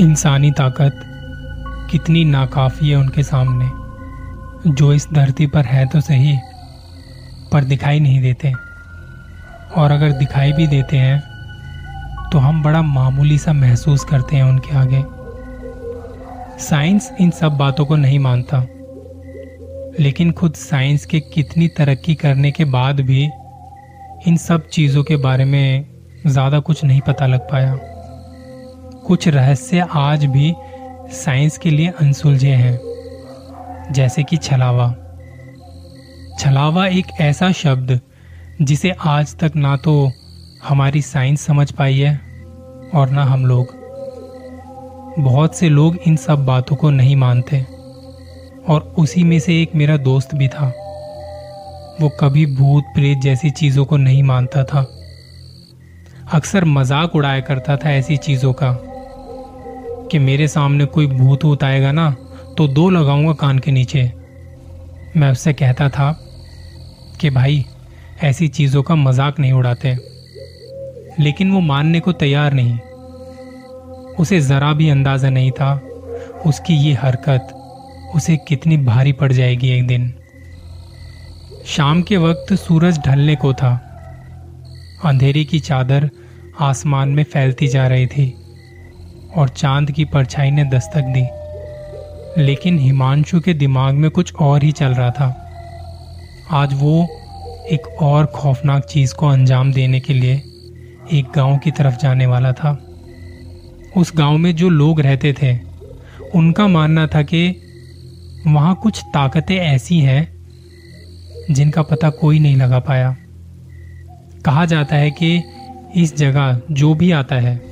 इंसानी ताकत कितनी नाकाफी है उनके सामने। जो इस धरती पर है तो सही, पर दिखाई नहीं देते। और अगर दिखाई भी देते हैं तो हम बड़ा मामूली सा महसूस करते हैं उनके आगे। साइंस इन सब बातों को नहीं मानता। लेकिन खुद साइंस के कितनी तरक्की करने के बाद भी इन सब चीज़ों के बारे में ज़्यादा कुछ नहीं पता लग पाया। कुछ रहस्य आज भी साइंस के लिए अनसुलझे हैं, जैसे कि छलावा। छलावा एक ऐसा शब्द जिसे आज तक ना तो हमारी साइंस समझ पाई है और ना हम लोग। बहुत से लोग इन सब बातों को नहीं मानते और उसी में से एक मेरा दोस्त भी था। वो कभी भूत, प्रेत जैसी चीज़ों को नहीं मानता था। अक्सर मज़ाक उड़ाया करता था ऐसी चीज़ों का। कि मेरे सामने कोई भूत वूत आएगा ना तो दो लगाऊँगा कान के नीचे। मैं उससे कहता था कि भाई, ऐसी चीज़ों का मज़ाक नहीं उड़ाते। लेकिन वो मानने को तैयार नहीं। उसे जरा भी अंदाज़ा नहीं था उसकी ये हरकत, उसे कितनी भारी पड़ जाएगी एक दिन। शाम के वक्त सूरज ढलने को था। अंधेरे की चादर आसमान में फैलती जा रही थी। और चाँद की परछाई ने दस्तक दी। लेकिन हिमांशु के दिमाग में कुछ और ही चल रहा था। आज वो एक और खौफनाक चीज़ को अंजाम देने के लिए एक गाँव की तरफ़ जाने वाला था। उस गाँव में जो लोग रहते थे, उनका मानना था कि वहाँ कुछ ताकतें ऐसी हैं जिनका पता कोई नहीं लगा पाया। कहा जाता है कि इस जगह जो भी आता है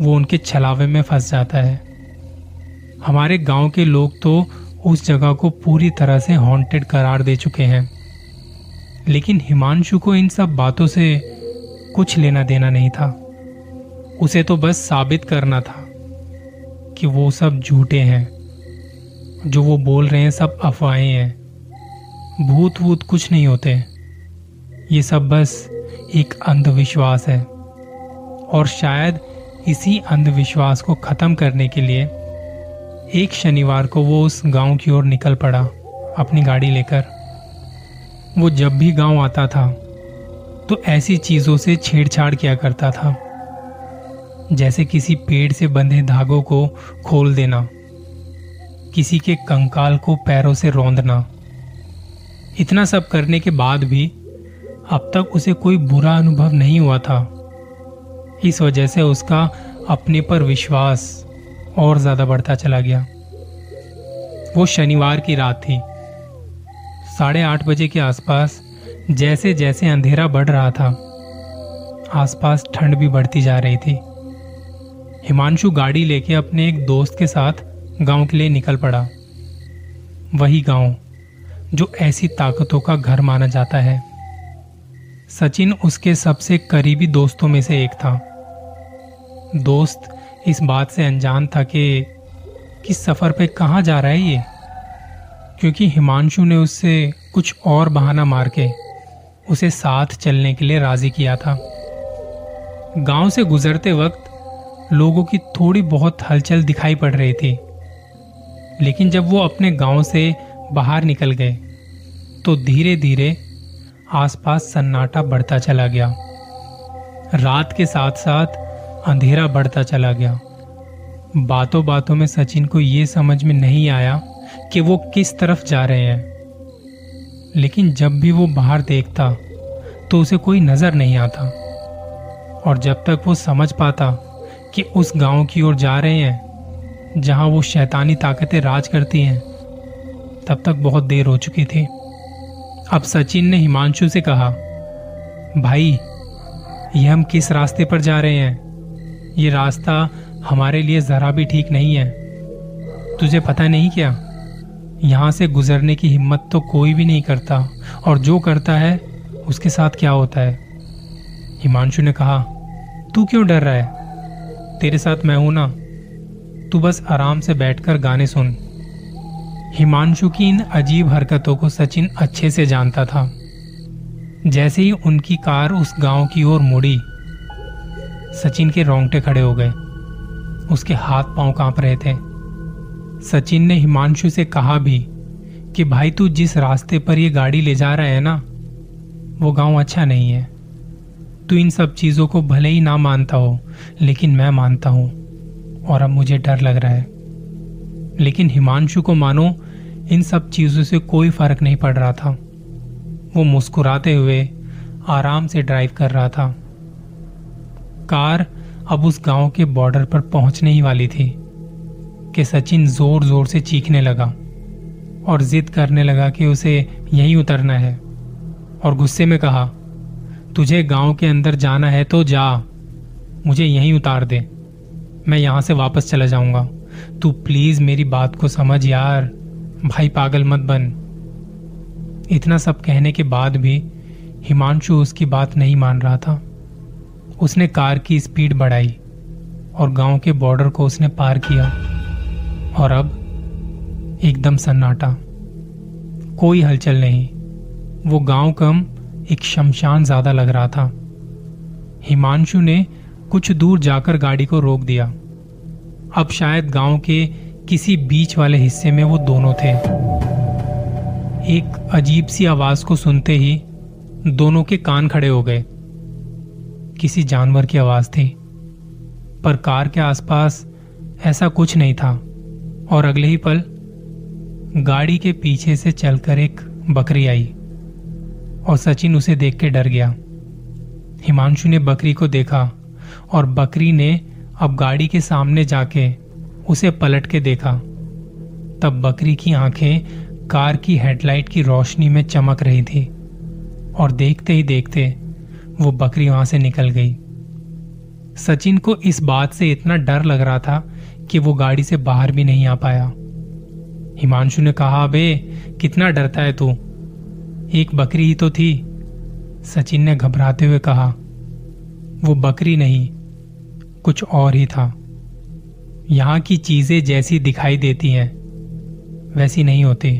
वो उनके छलावे में फंस जाता है। हमारे गाँव के लोग तो उस जगह को पूरी तरह से हॉन्टेड करार दे चुके हैं। लेकिन हिमांशु को इन सब बातों से कुछ लेना देना नहीं था। उसे तो बस साबित करना था कि वो सब झूठे हैं। जो वो बोल रहे हैं सब अफवाहें हैं। भूत वूत कुछ नहीं होते। ये सब बस एक अंधविश्वास है। और शायद इसी अंधविश्वास को खत्म करने के लिए एक शनिवार को वो उस गाँव की ओर निकल पड़ा, अपनी गाड़ी लेकर। वो जब भी गाँव आता था तो ऐसी चीज़ों से छेड़छाड़ किया करता था। जैसे किसी पेड़ से बंधे धागों को खोल देना, किसी के कंकाल को पैरों से रौंदना। इतना सब करने के बाद भी अब तक उसे कोई बुरा अनुभव नहीं हुआ था। इस वजह से उसका अपने पर विश्वास और ज़्यादा बढ़ता चला गया। वो शनिवार की रात थी। साढ़े आठ बजे के आसपास जैसे जैसे अंधेरा बढ़ रहा था, आसपास ठंड भी बढ़ती जा रही थी। हिमांशु गाड़ी लेके अपने एक दोस्त के साथ गाँव के लिए निकल पड़ा। वही गाँव जो ऐसी ताकतों का घर माना जाता है। सचिन उसके सबसे करीबी दोस्तों में से एक था। दोस्त इस बात से अनजान था कि किस सफ़र पे कहाँ जा रहा है ये? क्योंकि हिमांशु ने उससे कुछ और बहाना मार के उसे साथ चलने के लिए राज़ी किया था। गाँव से गुजरते वक्त लोगों की थोड़ी बहुत हलचल दिखाई पड़ रही थी। लेकिन जब वो अपने गाँव से बाहर निकल गए तो धीरे धीरे आसपास सन्नाटा बढ़ता चला गया। रात के साथ साथ अंधेरा बढ़ता चला गया। बातों बातों में सचिन को यह समझ में नहीं आया कि वो किस तरफ़ जा रहे हैं। लेकिन जब भी वो बाहर देखता तो उसे कोई नज़र नहीं आता। और जब तक वो समझ पाता कि उस गाँव की ओर जा रहे हैं, जहाँ वो शैतानी ताकतें राज करती हैं, तब तक बहुत देर हो चुकी थी। अब सचिन ने हिमांशु से कहा, भाई, ये हम किस रास्ते पर जा रहे हैं? ये रास्ता हमारे लिए जरा भी ठीक नहीं है। तुझे पता नहीं क्या? यहाँ से गुजरने की हिम्मत तो कोई भी नहीं करता। और जो करता है, उसके साथ क्या होता है? हिमांशु ने कहा, तू क्यों डर रहा है? तेरे साथ मैं हूँ ना। तू बस आराम से बैठकर गाने सुन। हिमांशु की इन अजीब हरकतों को सचिन अच्छे से जानता था। जैसे ही उनकी कार उस गाँव की ओर मुड़ी सचिन के रोंगटे खड़े हो गए। उसके हाथ पाँव काँप रहे थे। सचिन ने हिमांशु से कहा भी कि भाई तू जिस रास्ते पर ये गाड़ी ले जा रहा है ना, वो गाँव अच्छा नहीं है। तू इन सब चीज़ों को भले ही ना मानता हो, लेकिन मैं मानता हूँ, और अब मुझे डर लग रहा है। लेकिन हिमांशु को मानो, इन सब चीज़ों से कोई फ़र्क नहीं पड़ रहा था। वो मुस्कुराते हुए आराम से ड्राइव कर रहा था। कार अब उस गाँव के बॉर्डर पर पहुँचने ही वाली थी, कि सचिन ज़ोर ज़ोर से चीखने लगा और जिद करने लगा कि उसे यहीं उतरना है और गुस्से में कहा, तुझे गाँव के अंदर जाना है तो जा, मुझे यहीं उतार दे, मैं यहाँ से वापस चला जाऊँगा। तू प्लीज़ मेरी बात को समझ यार, भाई पागल मत बन। इतना सब कहने के बाद भी हिमांशु उसकी बात नहीं मान रहा था। उसने कार की स्पीड बढ़ाई और गाँव के बॉर्डर को उसने पार किया और अब एकदम सन्नाटा। कोई हलचल नहीं। वो गाँव कम एक शमशान ज़्यादा लग रहा था। हिमांशु ने कुछ दूर जाकर गाड़ी को रोक दिया। अब शायद गाँव के किसी बीच वाले हिस्से में वो दोनों थे। एक अजीब सी आवाज़ को सुनते ही दोनों के कान खड़े हो गए। किसी जानवर की आवाज़ थी, पर कार के आसपास ऐसा कुछ नहीं था। और अगले ही पल, गाड़ी के पीछे से चलकर एक बकरी आई, और सचिन उसे देख के डर गया। हिमांशु ने बकरी को देखा, और बकरी ने अब गाड़ी के सामने जाके उसे पलट के देखा। तब बकरी की आँखें कार की हेडलाइट की रोशनी में चमक रही थी, और देखते ही देखते वो बकरी वहाँ से निकल गई। सचिन को इस बात से इतना डर लग रहा था कि वो गाड़ी से बाहर भी नहीं आ पाया। हिमांशु ने कहा बे कितना डरता है तू? एक बकरी ही तो थी। सचिन ने घबराते हुए कहा, वो बकरी नहीं, कुछ और ही था। यहाँ की चीज़ें जैसी दिखाई देती हैं, वैसी नहीं होती।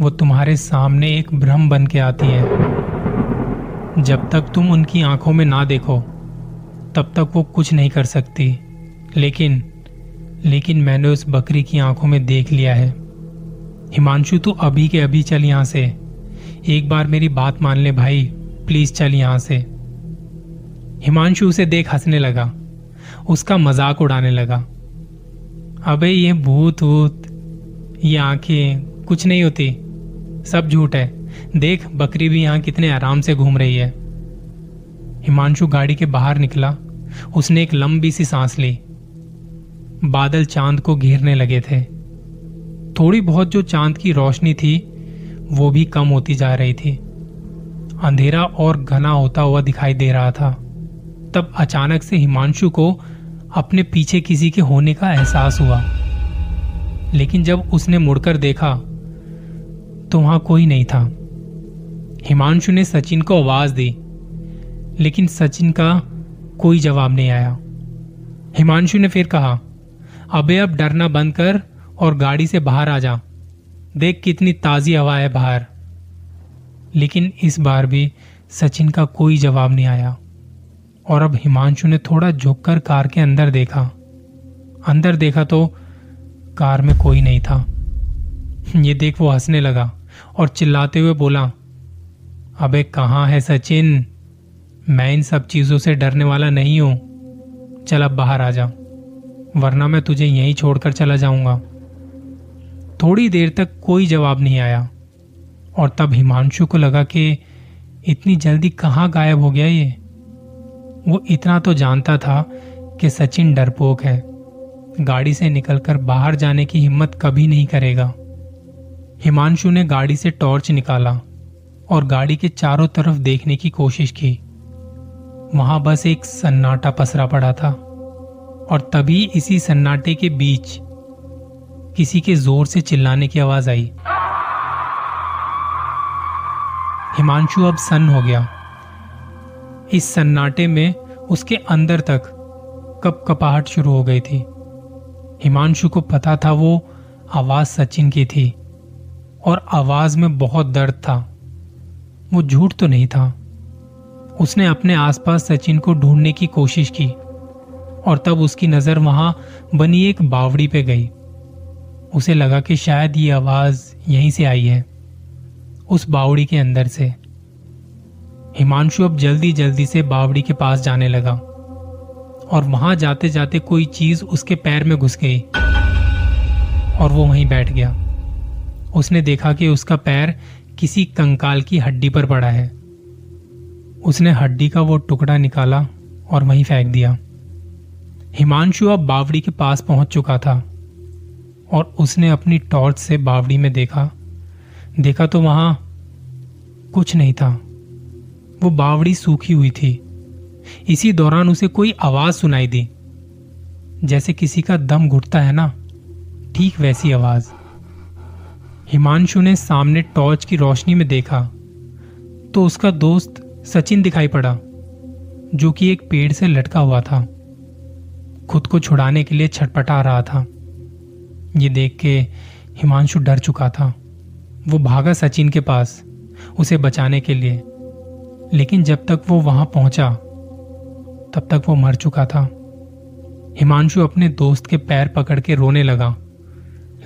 वो तुम्हारे सामने एक भ्रम बन के आती है। जब तक तुम उनकी आँखों में ना देखो, तब तक वो कुछ नहीं कर सकती। लेकिन लेकिन मैंने उस बकरी की आँखों में देख लिया है। हिमांशु, तू अभी के अभी चल यहाँ से। एक बार मेरी बात मान ले भाई, प्लीज़ चल यहाँ से। हिमांशु उसे देख हंसने लगा। उसका मज़ाक उड़ाने लगा। अबे, ये भूत वूत ये आँखें, कुछ नहीं होती। सब झूठ है। देख, बकरी भी यहाँ कितने आराम से घूम रही है। हिमांशु गाड़ी के बाहर निकला। उसने एक लंबी सी सांस ली। बादल चाँद को घेरने लगे थे। थोड़ी बहुत जो चाँद की रोशनी थी, वो भी कम होती जा रही थी। अंधेरा और घना होता हुआ दिखाई दे रहा था। तब अचानक से हिमांशु को अपने पीछे किसी के होने का एहसास हुआ। लेकिन जब उसने मुड़कर देखा तो वहाँ कोई नहीं था। हिमांशु ने सचिन को आवाज़ दी, लेकिन सचिन का कोई जवाब नहीं आया। हिमांशु ने फिर कहा, अबे, अब डरना बंद कर और गाड़ी से बाहर आ जा। देख कितनी ताजी हवा है बाहर। लेकिन इस बार भी सचिन का कोई जवाब नहीं आया। और अब हिमांशु ने थोड़ा झुककर कार के अंदर देखा। अंदर देखा तो कार में कोई नहीं था। ये देख वो हंसने लगा और चिल्लाते हुए बोला अबे कहाँ है सचिन? मैं इन सब चीज़ों से डरने वाला नहीं हूँ। चल अब बाहर आ जा। वरना मैं तुझे यहीं छोड़कर चला जाऊँगा। थोड़ी देर तक कोई जवाब नहीं आया। और तब हिमांशु को लगा कि इतनी जल्दी कहाँ गायब हो गया ये? वो इतना तो जानता था कि सचिन डरपोक है। गाड़ी से निकलकर बाहर जाने की हिम्मत कभी नहीं करेगा। हिमांशु ने गाड़ी से टॉर्च निकाला। और गाड़ी के चारों तरफ़ देखने की कोशिश की। वहाँ बस एक सन्नाटा पसरा पड़ा था और तभी इसी सन्नाटे के बीच किसी के ज़ोर से चिल्लाने की आवाज़ आई। हिमांशु अब सन्न हो गया। इस सन्नाटे में उसके अंदर तक कप कपाहट शुरू हो गई थी। हिमांशु को पता था वो आवाज़ सचिन की थी और आवाज़ में बहुत दर्द था। वो झूठ तो नहीं था। उसने अपने आसपास सचिन को ढूँढने की कोशिश की और तब उसकी नज़र वहाँ बनी एक बावड़ी पे गई। उसे लगा कि शायद ये आवाज़ यहीं से आई है, उस बावड़ी के अंदर से। हिमांशु अब जल्दी जल्दी से बावड़ी के पास जाने लगा और वहाँ जाते जाते कोई चीज़ उसके पैर में घुस गई और वो वहीं बैठ गया। उसने देखा कि उसका पैर किसी कंकाल की हड्डी पर पड़ा है। उसने हड्डी का वो टुकड़ा निकाला और वहीं फेंक दिया। हिमांशु अब बावड़ी के पास पहुँच चुका था और उसने अपनी टॉर्च से बावड़ी में देखा। देखा तो वहाँ कुछ नहीं था। वो बावड़ी सूखी हुई थी। इसी दौरान उसे कोई आवाज़ सुनाई दी। जैसे किसी का दम घुटता है ना, ठीक वैसी आवाज़। हिमांशु ने सामने टॉर्च की रोशनी में देखा तो उसका दोस्त सचिन दिखाई पड़ा, जो कि एक पेड़ से लटका हुआ था। खुद को छुड़ाने के लिए छटपटा रहा था। ये देख के हिमांशु डर चुका था। वो भागा सचिन के पास, उसे बचाने के लिए। लेकिन जब तक वो वहाँ पहुँचा, तब तक वो मर चुका था। हिमांशु अपने दोस्त के पैर पकड़ के रोने लगा,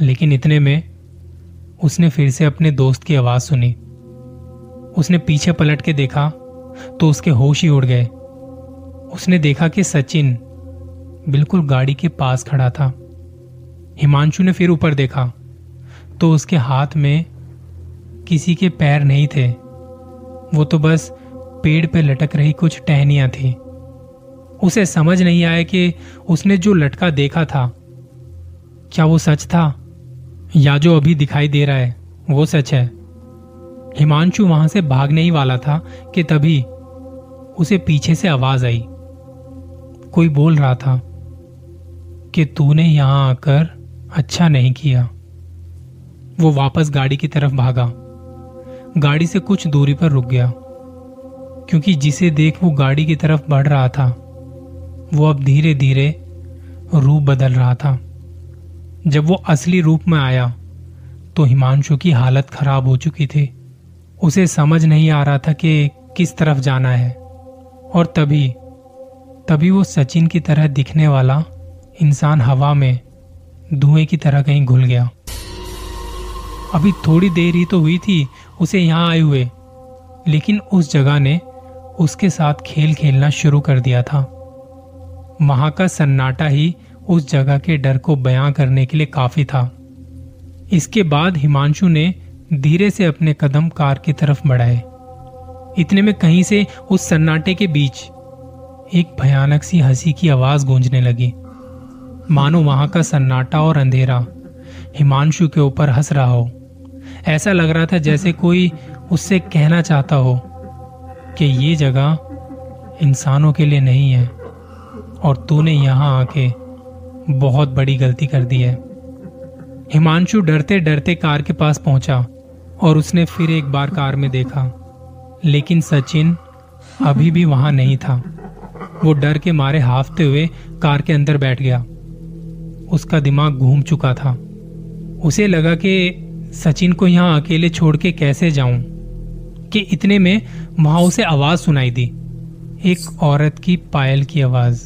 लेकिन इतने में उसने फिर से अपने दोस्त की आवाज़ सुनी। उसने पीछे पलट के देखा तो उसके होश ही उड़ गए। उसने देखा कि सचिन बिल्कुल गाड़ी के पास खड़ा था। हिमांशु ने फिर ऊपर देखा तो उसके हाथ में किसी के पैर नहीं थे। वो तो बस पेड़ पे लटक रही कुछ टहनियाँ थी। उसे समझ नहीं आया कि उसने जो लटका देखा था, क्या वो सच था? या जो अभी दिखाई दे रहा है, वो सच है। हिमांशु वहाँ से भागने ही वाला था कि तभी उसे पीछे से आवाज़ आई। कोई बोल रहा था कि तूने यहाँ आकर अच्छा नहीं किया। वो वापस गाड़ी की तरफ़ भागा। गाड़ी से कुछ दूरी पर रुक गया, क्योंकि जिसे देख वो गाड़ी की तरफ़ बढ़ रहा था, वो अब धीरे धीरे रूप बदल रहा था। जब वो असली रूप में आया तो हिमांशु की हालत खराब हो चुकी थी। उसे समझ नहीं आ रहा था कि किस तरफ़ जाना है। और तभी तभी वो सचिन की तरह दिखने वाला इंसान हवा में धुएँ की तरह कहीं घुल गया। अभी थोड़ी देर ही तो हुई थी, उसे यहाँ आए हुए। लेकिन उस जगह ने उसके साथ खेल खेलना शुरू कर दिया था। वहाँ का सन्नाटा ही उस जगह के डर को बयां करने के लिए काफ़ी था। इसके बाद हिमांशु ने धीरे से अपने कदम कार की तरफ़ बढ़ाए। इतने में कहीं से उस सन्नाटे के बीच एक भयानक सी हँसी की आवाज़ गूंजने लगी। मानो वहाँ का सन्नाटा और अंधेरा हिमांशु के ऊपर हंस रहा हो। ऐसा लग रहा था जैसे कोई उससे कहना चाहता हो कि ये जगह इंसानों के लिए नहीं है और तूने यहाँ आके बहुत बड़ी गलती कर दी है। हिमांशु डरते डरते कार के पास पहुँचा और उसने फिर एक बार कार में देखा, लेकिन सचिन अभी भी वहाँ नहीं था। वो डर के मारे हाफते हुए कार के अंदर बैठ गया। उसका दिमाग घूम चुका था। उसे लगा कि सचिन को यहाँ अकेले छोड़ के कैसे जाऊँ, कि इतने में वहाँ उसे आवाज़ सुनाई दी, एक औरत की पायल की आवाज़।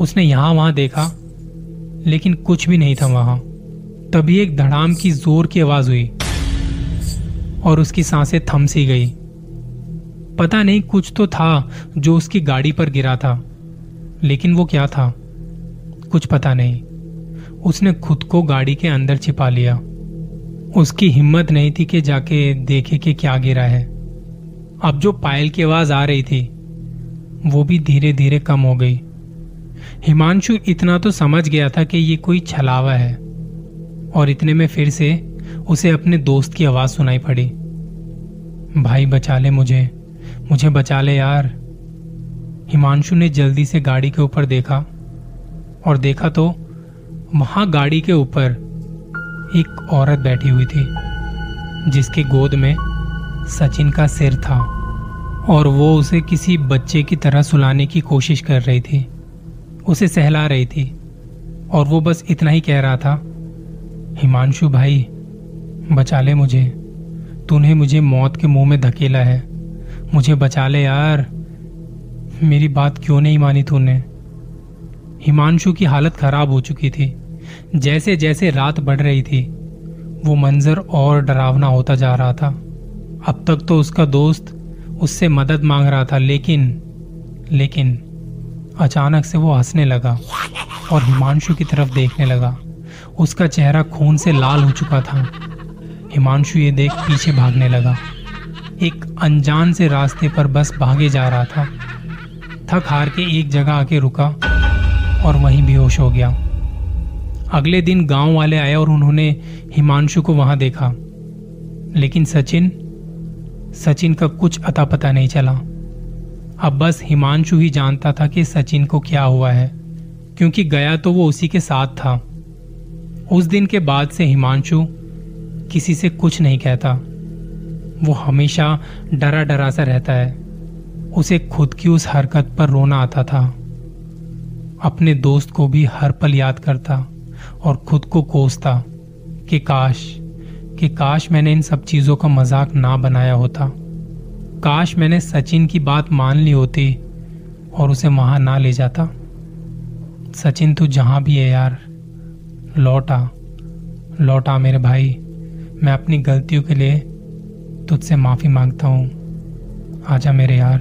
उसने यहाँ वहाँ देखा, लेकिन कुछ भी नहीं था वहाँ। तभी एक धड़ाम की ज़ोर की आवाज़ हुई और उसकी साँसें थम सी गई। पता नहीं कुछ तो था जो उसकी गाड़ी पर गिरा था, लेकिन वो क्या था, कुछ पता नहीं। उसने खुद को गाड़ी के अंदर छिपा लिया। उसकी हिम्मत नहीं थी कि जाके देखे कि क्या गिरा है। अब जो पायल की आवाज़ आ रही थी, वो भी धीरे धीरे कम हो गई। हिमांशु इतना तो समझ गया था कि ये कोई छलावा है। और इतने में फिर से उसे अपने दोस्त की आवाज़ सुनाई पड़ी। भाई, बचा ले मुझे। मुझे बचा ले यार। हिमांशु ने जल्दी से गाड़ी के ऊपर देखा। और देखा तो वहाँ गाड़ी के ऊपर एक औरत बैठी हुई थी, जिसके गोद में सचिन का सिर था। और वो उसे किसी बच्चे की तरह सुलाने की कोशिश कर रही थी। उसे सहला रही थी और वो बस इतना ही कह रहा था, हिमांशु भाई, बचा ले मुझे। तूने मुझे मौत के मुँह में धकेला है। मुझे बचा ले यार। मेरी बात क्यों नहीं मानी तूने? हिमांशु की हालत खराब हो चुकी थी। जैसे जैसे रात बढ़ रही थी, वो मंजर और डरावना होता जा रहा था। अब तक तो उसका दोस्त उससे मदद मांग रहा था, लेकिन लेकिन अचानक से वो हंसने लगा और हिमांशु की तरफ़ देखने लगा। उसका चेहरा खून से लाल हो चुका था। हिमांशु ये देख पीछे भागने लगा। एक अनजान से रास्ते पर बस भागे जा रहा था। थक हार के एक जगह आके रुका और वहीं बेहोश हो गया। अगले दिन गाँव वाले आए और उन्होंने हिमांशु को वहाँ देखा। लेकिन सचिन सचिन का कुछ अता पता नहीं चला। अब बस हिमांशु ही जानता था कि सचिन को क्या हुआ है, क्योंकि गया तो वो उसी के साथ था। उस दिन के बाद से हिमांशु किसी से कुछ नहीं कहता। वो हमेशा डरा डरा सा रहता है। उसे खुद की उस हरकत पर रोना आता था। अपने दोस्त को भी हर पल याद करता और खुद को कोसता कि काश कि काश मैंने इन सब चीज़ों का मज़ाक ना बनाया होता। काश मैंने सचिन की बात मान ली होती और उसे वहाँ ना ले जाता। सचिन तू जहाँ भी है यार, लौटा लौटा मेरे भाई। मैं अपनी गलतियों के लिए तुझसे माफ़ी माँगता हूँ। आजा मेरे यार।